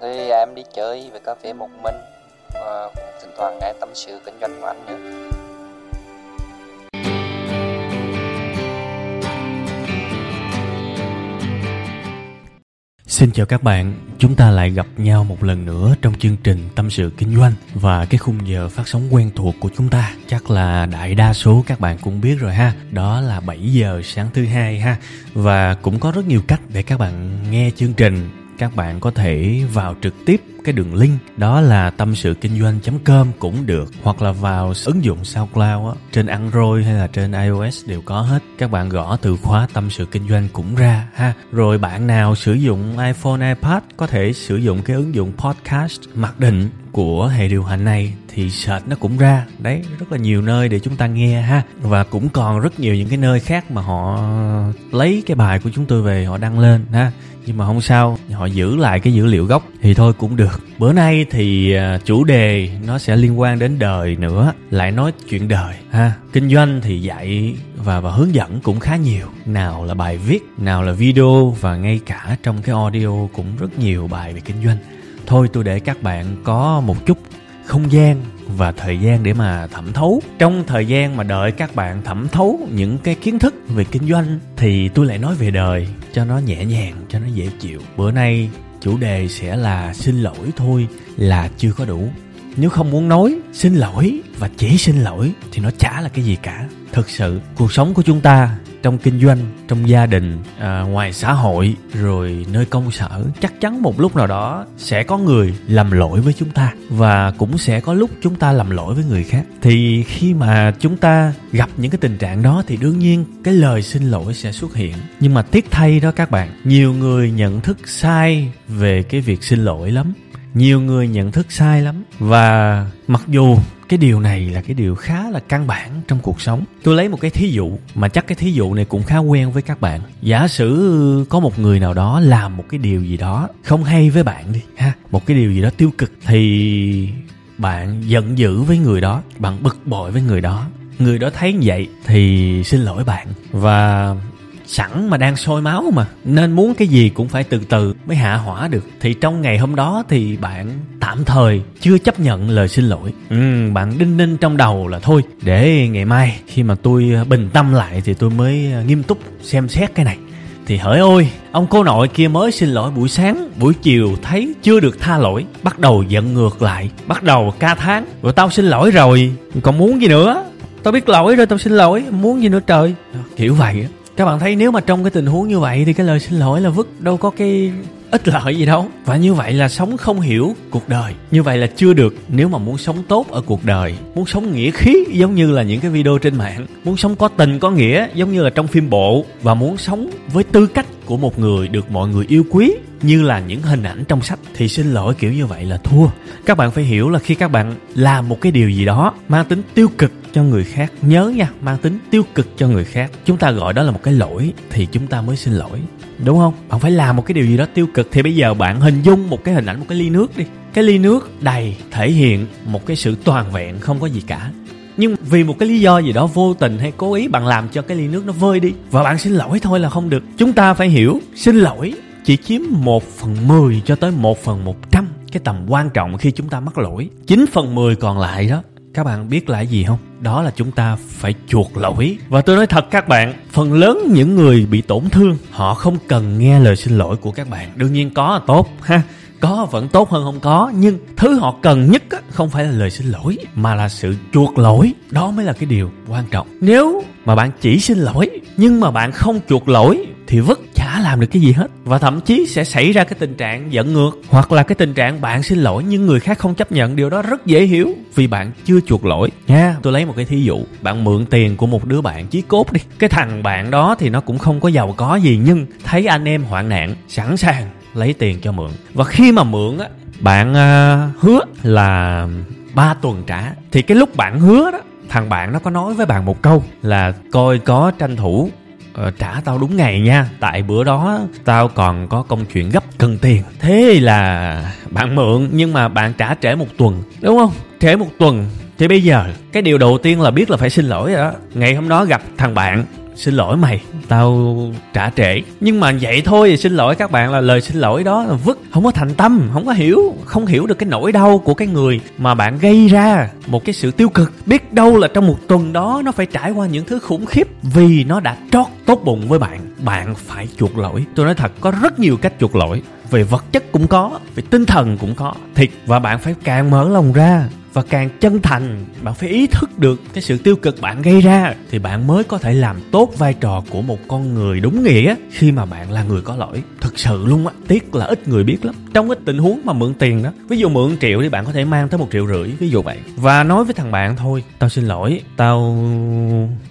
Thì à, em đi chơi về cà phê một mình. Và cũng thỉnh thoảng nghe tâm sự kinh doanh của anh nữa. Xin chào các bạn, chúng ta lại gặp nhau một lần nữa trong chương trình Tâm sự Kinh doanh. Và cái khung giờ phát sóng quen thuộc của chúng ta chắc là đại đa số các bạn cũng biết rồi ha, đó là 7 giờ sáng thứ hai ha. Và cũng có rất nhiều cách để các bạn nghe chương trình các bạn có thể vào trực tiếp cái đường link đó là tâm sự kinh doanh com cũng được hoặc là vào ứng dụng SoundCloud á, trên Android hay là trên iOS đều có hết. Các bạn gõ từ khóa tâm sự kinh doanh cũng ra ha. Rồi bạn nào sử dụng iPhone iPad có thể sử dụng cái ứng dụng podcast mặc định của hệ điều hành này thì search nó cũng ra. Đấy rất là nhiều nơi để chúng ta nghe ha. Và cũng còn rất nhiều những cái nơi khác mà họ lấy cái bài của chúng tôi về họ đăng lên ha nhưng mà không sao, họ giữ lại cái dữ liệu gốc thì thôi cũng được. Bữa nay thì à, chủ đề nó sẽ liên quan đến đời nữa, lại nói chuyện đời. Ha, kinh doanh thì dạy và và hướng dẫn cũng khá nhiều. Nào là bài viết, nào là video và ngay cả trong cái audio cũng rất nhiều bài về kinh doanh. Thôi tôi để các bạn có một chút không gian và thời gian để mà thẩm thấu. Trong thời gian mà đợi các bạn thẩm thấu những cái kiến thức về kinh doanh thì tôi lại nói về đời cho nó nhẹ nhàng, cho nó dễ chịu. Bữa nay chủ đề sẽ là xin lỗi thôi là chưa có đủ. Nếu không muốn nói xin lỗi và chỉ xin lỗi thì nó chả là cái gì cả thực sự cuộc sống của chúng ta trong kinh doanh trong gia đình à, ngoài xã hội rồi nơi công sở chắc chắn một lúc nào đó sẽ có người làm lỗi với chúng ta và cũng sẽ có lúc chúng ta làm lỗi với người khác. Thì khi mà chúng ta gặp những cái tình trạng đó thì đương nhiên cái lời xin lỗi sẽ xuất hiện. Nhưng mà tiếc thay đó các bạn nhiều người nhận thức sai về cái việc xin lỗi lắm. Nhiều người nhận thức sai lắm. Và mặc dù cái điều này là cái điều khá là căn bản trong cuộc sống. Tôi lấy một cái thí dụ, mà chắc cái thí dụ này cũng khá quen với các bạn. Giả sử có một người nào đó làm một cái điều gì đó không hay với bạn đi, ha, một cái điều gì đó tiêu cực, thì bạn giận dữ với người đó, bạn bực bội với người đó. Người đó thấy như vậy thì xin lỗi bạn. Và sẵn mà đang sôi máu mà. Nên muốn cái gì cũng phải từ từ mới hạ hỏa được. Thì trong ngày hôm đó thì bạn tạm thời chưa chấp nhận lời xin lỗi. Ừ, bạn đinh ninh trong đầu là thôi để ngày mai khi mà tôi bình tâm lại thì tôi mới ờ, nghiêm túc xem xét cái này. Thì hỡi ôi ông cô nội kia mới xin lỗi buổi sáng buổi chiều thấy chưa được tha lỗi bắt đầu giận ngược lại bắt đầu ca tháng rồi tao xin lỗi rồi còn muốn gì nữa? Tao biết lỗi rồi tao xin lỗi muốn gì nữa trời? Kiểu vậy á các bạn thấy nếu mà trong cái tình huống như vậy thì cái lời xin lỗi là vứt đâu có cái ích lợi gì đâu. Và như vậy là sống không hiểu cuộc đời. Như vậy là chưa được nếu mà muốn sống tốt ở cuộc đời. Muốn sống nghĩa khí giống như là những cái video trên mạng. Muốn sống có tình, có nghĩa giống như là trong phim bộ. Và muốn sống với tư cách của một người được mọi người yêu quý như là những hình ảnh trong sách thì xin lỗi kiểu như vậy là thua. Các bạn phải hiểu là khi các bạn làm một cái điều gì đó mang tính tiêu cực cho người khác. Nhớ nha, mang tính tiêu cực cho người khác. Chúng ta gọi đó là một cái lỗi thì chúng ta mới xin lỗi. Đúng không? Bạn phải làm một cái điều gì đó tiêu cực. Thì bây giờ bạn hình dung một cái hình ảnh, một cái ly nước đi. Cái ly nước đầy thể hiện một cái sự toàn vẹn, không có gì cả. Nhưng vì một cái lý do gì đó vô tình hay cố ý, bạn làm cho cái ly nước nó vơi đi. Và bạn xin lỗi thôi là không được. Chúng ta phải hiểu, xin lỗi chỉ chiếm 1 phần 10 cho tới 1 phần 100 cái tầm quan trọng khi chúng ta mắc lỗi. 9 phần 10 còn lại đó các bạn biết là gì không? Đó là chúng ta phải chuộc lỗi và tôi nói thật các bạn phần lớn những người bị tổn thương họ không cần nghe lời xin lỗi của các bạn. Đương nhiên có là tốt ha. Có vẫn tốt hơn không có nhưng thứ họ cần nhất á, không phải là lời xin lỗi mà là sự chuộc lỗi. Đó mới là cái điều quan trọng. Nếu mà bạn chỉ xin lỗi nhưng mà bạn không chuộc lỗi thì vứt làm được cái gì hết. Và thậm chí sẽ xảy ra cái tình trạng giận ngược. Hoặc là cái tình trạng bạn xin lỗi nhưng người khác không chấp nhận. Điều đó rất dễ hiểu vì bạn chưa chuộc lỗi. Nha. Tôi lấy một cái thí dụ. Bạn mượn tiền của một đứa bạn chí cốt đi. Cái thằng bạn đó thì nó cũng không có giàu có gì nhưng thấy anh em hoạn nạn sẵn sàng lấy tiền cho mượn. Và khi mà mượn á bạn à, hứa là 3 tuần trả. Thì cái lúc bạn hứa đó thằng bạn nó có nói với bạn một câu là coi có tranh thủ ờ, trả tao đúng ngày nha. Tại bữa đó tao còn có công chuyện gấp cần tiền. Thế là bạn mượn nhưng mà bạn trả trễ một tuần đúng không? Trễ một tuần. Thì bây giờ cái điều đầu tiên là biết là phải xin lỗi rồi đó. Ngày hôm đó gặp thằng bạn xin lỗi mày, tao trả trễ. Nhưng mà vậy thôi thì xin lỗi các bạn là lời xin lỗi đó là vứt, không có thành tâm, không có hiểu, không hiểu được cái nỗi đau của cái người mà bạn gây ra một cái sự tiêu cực. Biết đâu là trong một tuần đó nó phải trải qua những thứ khủng khiếp vì nó đã trót tốt bụng với bạn. Bạn phải chuộc lỗi. Tôi nói thật, có rất nhiều cách chuộc lỗi. Về vật chất cũng có, về tinh thần cũng có. Thiệt, và bạn phải càng mở lòng ra và càng chân thành, bạn phải ý thức được cái sự tiêu cực bạn gây ra, thì bạn mới có thể làm tốt vai trò của một con người đúng nghĩa khi mà bạn là người có lỗi. Thực sự luôn á, tiếc là ít người biết lắm. Trong cái tình huống mà mượn tiền đó, ví dụ mượn triệu thì bạn có thể mang tới một triệu rưỡi, ví dụ vậy. Và nói với thằng bạn thôi, tao xin lỗi, tao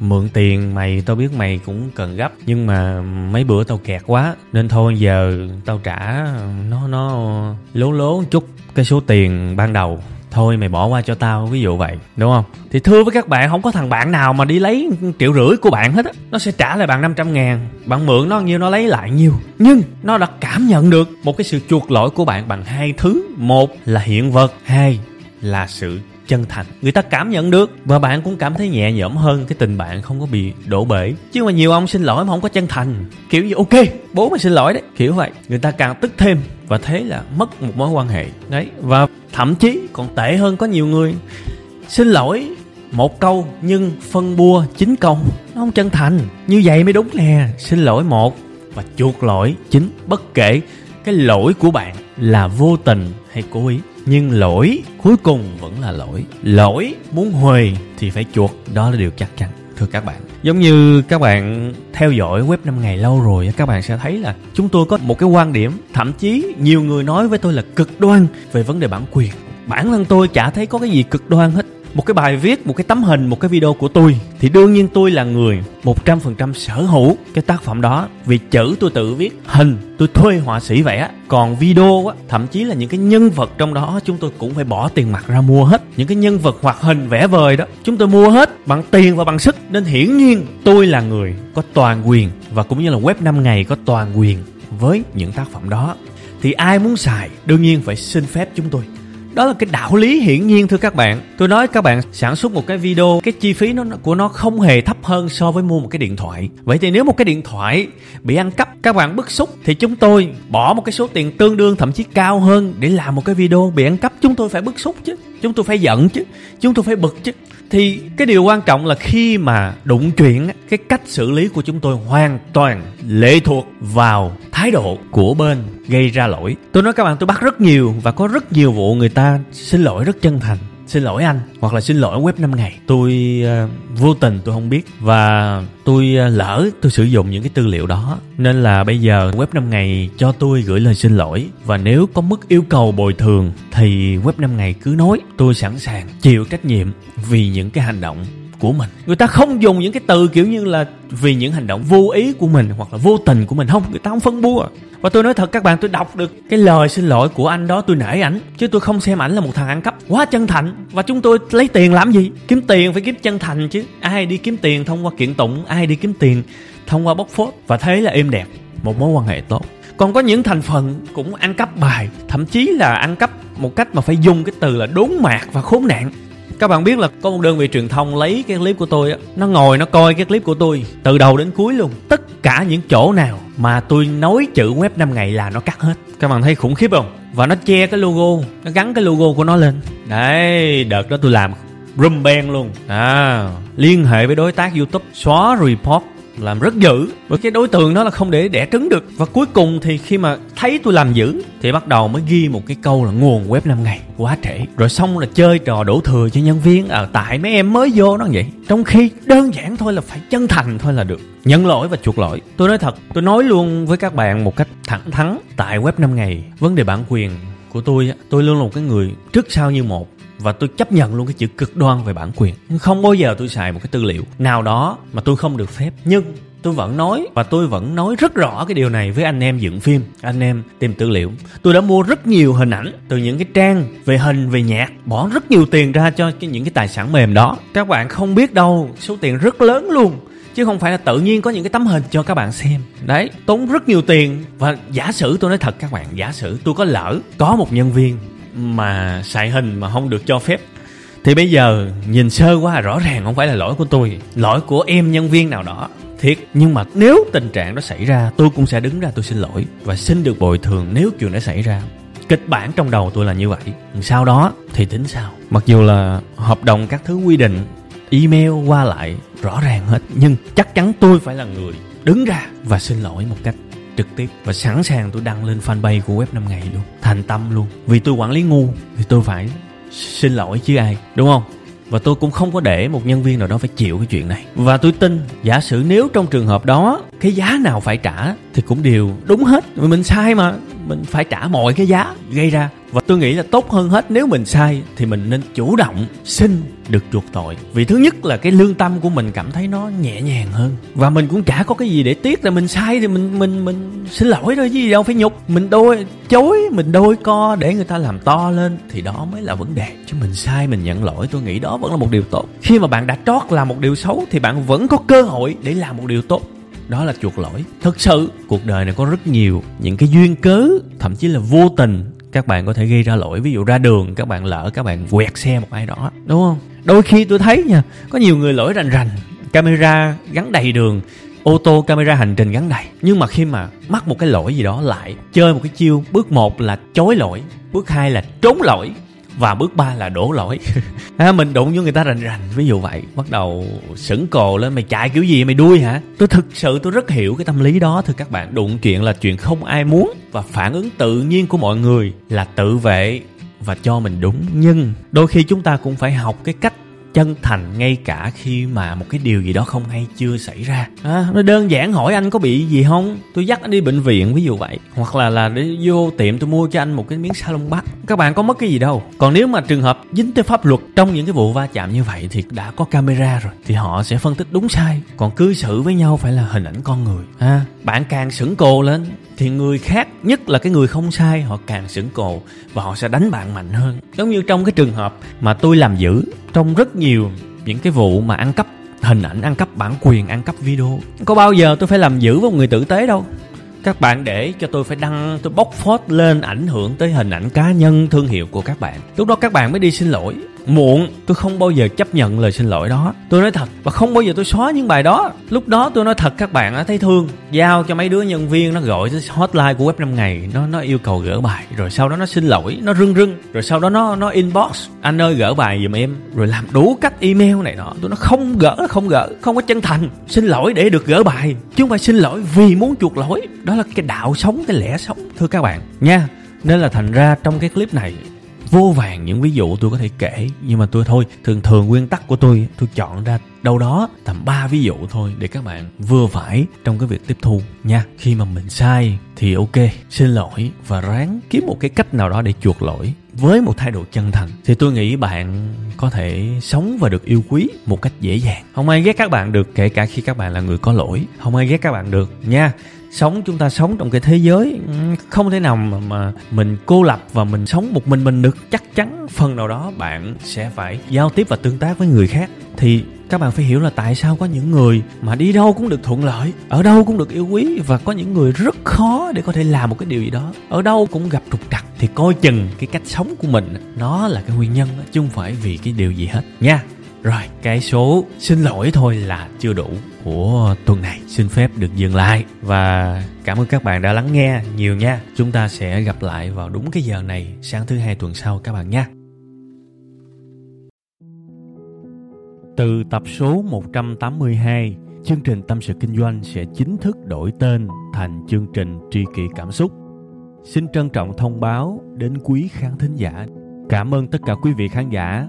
mượn tiền, mày, tao biết mày cũng cần gấp, nhưng mà mấy bữa tao kẹt quá, nên thôi giờ tao trả nó nó lố lố chút cái số tiền ban đầu thôi mày bỏ qua cho tao, ví dụ vậy, đúng không? Thì thưa với các bạn, không có thằng bạn nào mà đi lấy triệu rưỡi của bạn hết á. Nó sẽ trả lại bạn 500 ngàn. Bạn mượn nó, nhiêu nó lấy lại nhiêu nhưng nó đã cảm nhận được một cái sự chuộc lỗi của bạn bằng hai thứ. Một là hiện vật, hai là sự chân thành. Người ta cảm nhận được và bạn cũng cảm thấy nhẹ nhõm hơn cái tình bạn không có bị đổ bể. Chứ mà nhiều ông xin lỗi mà không có chân thành. Kiểu như, ok, bố mày xin lỗi đấy. Kiểu vậy, người ta càng tức thêm và thế là mất một mối quan hệ. Đấy, và thậm chí còn tệ hơn có nhiều người. Xin lỗi, một câu nhưng phân bua chín câu, nó không chân thành. Như vậy mới đúng nè. Xin lỗi một và chuộc lỗi chính bất kể cái lỗi của bạn là vô tình hay cố ý, nhưng lỗi cuối cùng vẫn là lỗi. Lỗi muốn huề thì phải chuộc, đó là điều chắc chắn thưa các bạn. Giống như các bạn theo dõi web 5 ngày lâu rồi, các bạn sẽ thấy là chúng tôi có một cái quan điểm, thậm chí nhiều người nói với tôi là cực đoan về vấn đề bản quyền. Bản thân tôi chả thấy có cái gì cực đoan hết một cái bài viết, một cái tấm hình, một cái video của tôi thì đương nhiên tôi là người 100% sở hữu cái tác phẩm đó. Vì chữ tôi tự viết, hình tôi thuê họa sĩ vẽ, còn video á, thậm chí là những cái nhân vật trong đó chúng tôi cũng phải bỏ tiền mặt ra mua hết. Những cái nhân vật hoạt hình vẽ vời đó, chúng tôi mua hết bằng tiền và bằng sức. Nên hiển nhiên tôi là người có toàn quyền và cũng như là web 5 ngày có toàn quyền với những tác phẩm đó. Thì ai muốn xài đương nhiên phải xin phép chúng tôi đó là cái đạo lý hiển nhiên, thưa các bạn. Tôi nói các bạn sản xuất một cái video, cái chi phí nó của nó không hề thấp hơn so với mua một cái điện thoại. Vậy thì nếu một cái điện thoại bị ăn cắp, các bạn bức xúc, thì chúng tôi bỏ một cái số tiền tương đương, thậm chí cao hơn để làm một cái video bị ăn cắp. Chúng tôi phải bức xúc chứ, chúng tôi phải giận chứ, chúng tôi phải bực chứ thì cái điều quan trọng là khi mà đụng chuyện cái cách xử lý của chúng tôi hoàn toàn lệ thuộc vào thái độ của bên gây ra lỗi. Tôi nói các bạn, tôi bắt rất nhiều và có rất nhiều vụ người ta xin lỗi rất chân thành xin lỗi anh hoặc là xin lỗi web 5 ngày. Tôi uh, vô tình tôi không biết và tôi uh, lỡ tôi sử dụng những cái tư liệu đó nên là bây giờ web 5 ngày cho tôi gửi lời xin lỗi. Và nếu có mức yêu cầu bồi thường thì web 5 ngày cứ nói. Tôi sẵn sàng chịu trách nhiệm vì những cái hành động của mình. Người ta không dùng những cái từ kiểu như là vì những hành động vô ý của mình hoặc là vô tình của mình. Không, người ta không phân bua. Và tôi nói thật, các bạn, tôi đọc được cái lời xin lỗi của anh đó, tôi nể ảnh. Chứ tôi không xem ảnh là một thằng ăn cắp quá chân thành. Và chúng tôi lấy tiền làm gì? Kiếm tiền phải kiếm chân thành chứ. Ai đi kiếm tiền thông qua kiện tụng, ai đi kiếm tiền thông qua bóc phốt. Và thế là êm đẹp, một mối quan hệ tốt. Còn có những thành phần cũng ăn cắp bài, thậm chí là ăn cắp một cách mà phải dùng cái từ là đốn mạc và khốn nạn các bạn biết là có một đơn vị truyền thông lấy cái clip của tôi á, nó ngồi nó coi cái clip của tôi từ đầu đến cuối luôn. Tất cả những chỗ nào mà tôi nói chữ web 5 ngày là nó cắt hết. Các bạn thấy khủng khiếp không? Và nó che cái logo, nó gắn cái logo của nó lên. Đấy, đợt đó tôi làm rum beng luôn. À liên hệ với đối tác youtube, xóa report làm rất dữ. Với cái đối tượng đó là không để đẻ trứng được. Và cuối cùng thì khi mà thấy tôi làm dữ thì bắt đầu mới ghi một cái câu là nguồn web 5 ngày quá trễ. Rồi xong là chơi trò đổ thừa cho nhân viên. Ở à, tại mấy em mới vô nó vậy. Trong khi đơn giản thôi là phải chân thành thôi là được. Nhận lỗi và chuộc lỗi. Tôi nói thật tôi nói luôn với các bạn một cách thẳng thắn. Tại web 5 ngày vấn đề bản quyền của tôi tôi luôn là một cái người trước sau như một và tôi chấp nhận luôn cái chữ cực đoan về bản quyền. Không bao giờ tôi xài một cái tư liệu nào đó mà tôi không được phép. Nhưng tôi vẫn nói và tôi vẫn nói rất rõ cái điều này với anh em dựng phim anh em tìm tư liệu. Tôi đã mua rất nhiều hình ảnh từ những cái trang về hình về nhạc bỏ rất nhiều tiền ra cho cái, những cái tài sản mềm đó. Các bạn không biết đâu số tiền rất lớn luôn chứ không phải là tự nhiên có những cái tấm hình cho các bạn xem. Đấy tốn rất nhiều tiền. Và giả sử tôi nói thật các bạn giả sử tôi có lỡ có một nhân viên mà xài hình mà không được cho phép. Thì bây giờ nhìn sơ qua rõ ràng không phải là lỗi của tôi, lỗi của em nhân viên nào đó. Thiệt, nhưng mà nếu tình trạng đó xảy ra, tôi cũng sẽ đứng ra tôi xin lỗi và xin được bồi thường nếu chuyện đã xảy ra. Kịch bản trong đầu tôi là như vậy. Sau đó thì tính sao? Mặc dù là hợp đồng các thứ quy định, email qua lại rõ ràng hết, nhưng chắc chắn tôi phải là người đứng ra và xin lỗi một cách trực tiếp và sẵn sàng tôi đăng lên fanpage của web 5 ngày luôn. Thành tâm luôn. Vì tôi quản lý ngu, thì tôi phải xin lỗi chứ ai, đúng không? Và tôi cũng không có để một nhân viên nào đó phải chịu cái chuyện này. Và tôi tin, giả sử nếu trong trường hợp đó, cái giá nào phải trả thì cũng đều đúng hết. Vì mình sai mà, mình phải trả mọi cái giá gây ra và tôi nghĩ là tốt hơn hết nếu mình sai thì mình nên chủ động xin được chuộc tội. Vì thứ nhất là cái lương tâm của mình cảm thấy nó nhẹ nhàng hơn. Và mình cũng chả có cái gì để tiếc là mình sai thì mình mình mình xin lỗi thôi chứ gì đâu, phải nhục. Mình đôi chối, mình đôi co để người ta làm to lên thì đó mới là vấn đề. Chứ mình sai, mình nhận lỗi, tôi nghĩ đó vẫn là một điều tốt. Khi mà bạn đã trót làm một điều xấu thì bạn vẫn có cơ hội để làm một điều tốt. Đó là chuộc lỗi. Thực sự, cuộc đời này có rất nhiều những cái duyên cớ, thậm chí là vô tình các bạn có thể gây ra lỗi, ví dụ ra đường, các bạn lỡ, các bạn quẹt xe một ai đó, đúng không? Đôi khi tôi thấy nha, có nhiều người lỗi rành rành, camera gắn đầy đường, ô tô camera hành trình gắn đầy. Nhưng mà khi mà mắc một cái lỗi gì đó lại chơi một cái chiêu, bước một là chối lỗi, bước hai là trốn lỗi và bước ba là đổ lỗi. À, mình đụng vô người ta rành rành ví dụ vậy. Bắt đầu sững cồ lên mày chạy kiểu gì? Mày đuôi hả? Tôi thực sự tôi rất hiểu cái tâm lý đó thưa các bạn. Đụng chuyện là chuyện không ai muốn và phản ứng tự nhiên của mọi người là tự vệ và cho mình đúng. Nhưng đôi khi chúng ta cũng phải học cái cách chân thành ngay cả khi mà một cái điều gì đó không hay chưa xảy ra. À, nó đơn giản hỏi anh có bị gì không? Tôi dắt anh đi bệnh viện ví dụ vậy. Hoặc là là để vô tiệm tôi mua cho anh một cái miếng salon bắt các bạn có mất cái gì đâu. Còn nếu mà trường hợp dính tới pháp luật trong những cái vụ va chạm như vậy thì đã có camera rồi thì họ sẽ phân tích đúng sai. Còn cư xử với nhau phải là hình ảnh con người. À, bạn càng sững cồ lên thì người khác nhất là cái người không sai họ càng sững cồ và họ sẽ đánh bạn mạnh hơn. Giống như trong cái trường hợp mà tôi làm giữ trong rất nhiều những cái vụ mà ăn cắp, hình ảnh ăn cắp bản quyền, ăn cắp video. Có bao giờ tôi phải làm giữ với một người tử tế đâu? Các bạn để cho tôi phải đăng, tôi bóc phốt lên ảnh hưởng tới hình ảnh cá nhân, thương hiệu của các bạn. Lúc đó các bạn mới đi xin lỗi muộn, tôi không bao giờ chấp nhận lời xin lỗi đó. Tôi nói thật, và không bao giờ tôi xóa những bài đó. Lúc đó tôi nói thật, các bạn đã thấy thương. Giao cho mấy đứa nhân viên, nó gọi tới hotline của web 5 ngày. Nó nó yêu cầu gỡ bài, rồi sau đó nó xin lỗi, nó rưng rưng. Rồi sau đó nó nó inbox, anh ơi, gỡ bài giùm em. Rồi làm đủ cách email này nọ. Tôi nó không gỡ không gỡ, không có chân thành. Xin lỗi để được gỡ bài, chứ không phải xin lỗi vì muốn chuộc lỗi. Đó là cái đạo sống, cái lẽ sống, thưa các bạn, nha. Nên là thành ra trong cái clip này vô vàng những ví dụ tôi có thể kể, nhưng mà tôi thôi, thường thường nguyên tắc của tôi tôi chọn ra đâu đó tầm 3 ví dụ thôi để các bạn vừa phải trong cái việc tiếp thu nha. Khi mà mình sai thì ok, xin lỗi và ráng kiếm một cái cách nào đó để chuộc lỗi. Với một thái độ chân thành thì tôi nghĩ bạn có thể sống và được yêu quý một cách dễ dàng. Không ai ghét các bạn được, kể cả khi các bạn là người có lỗi. Không ai ghét các bạn được nha sống chúng ta sống trong cái thế giới ừ, không thể nào mà, mà mình cô lập và mình sống một mình mình được chắc chắn phần nào đó bạn sẽ phải giao tiếp và tương tác với người khác. Thì các bạn phải hiểu là tại sao có những người mà đi đâu cũng được thuận lợi ở đâu cũng được yêu quý và có những người rất khó để có thể làm một cái điều gì đó. Ở đâu cũng gặp trục trặc thì coi chừng cái cách sống của mình nó là cái nguyên nhân chứ không phải vì cái điều gì hết. Nha rồi, cái số xin lỗi thôi là chưa đủ của tuần này. Xin phép được dừng lại và cảm ơn các bạn đã lắng nghe nhiều nha. Chúng ta sẽ gặp lại vào đúng cái giờ này sáng thứ hai tuần sau các bạn nhé từ tập số 182 chương trình tâm sự kinh doanh sẽ chính thức đổi tên thành chương trình tri kỷ cảm xúc. Xin trân trọng thông báo đến quý khán thính giả. Cảm ơn tất cả quý vị khán giả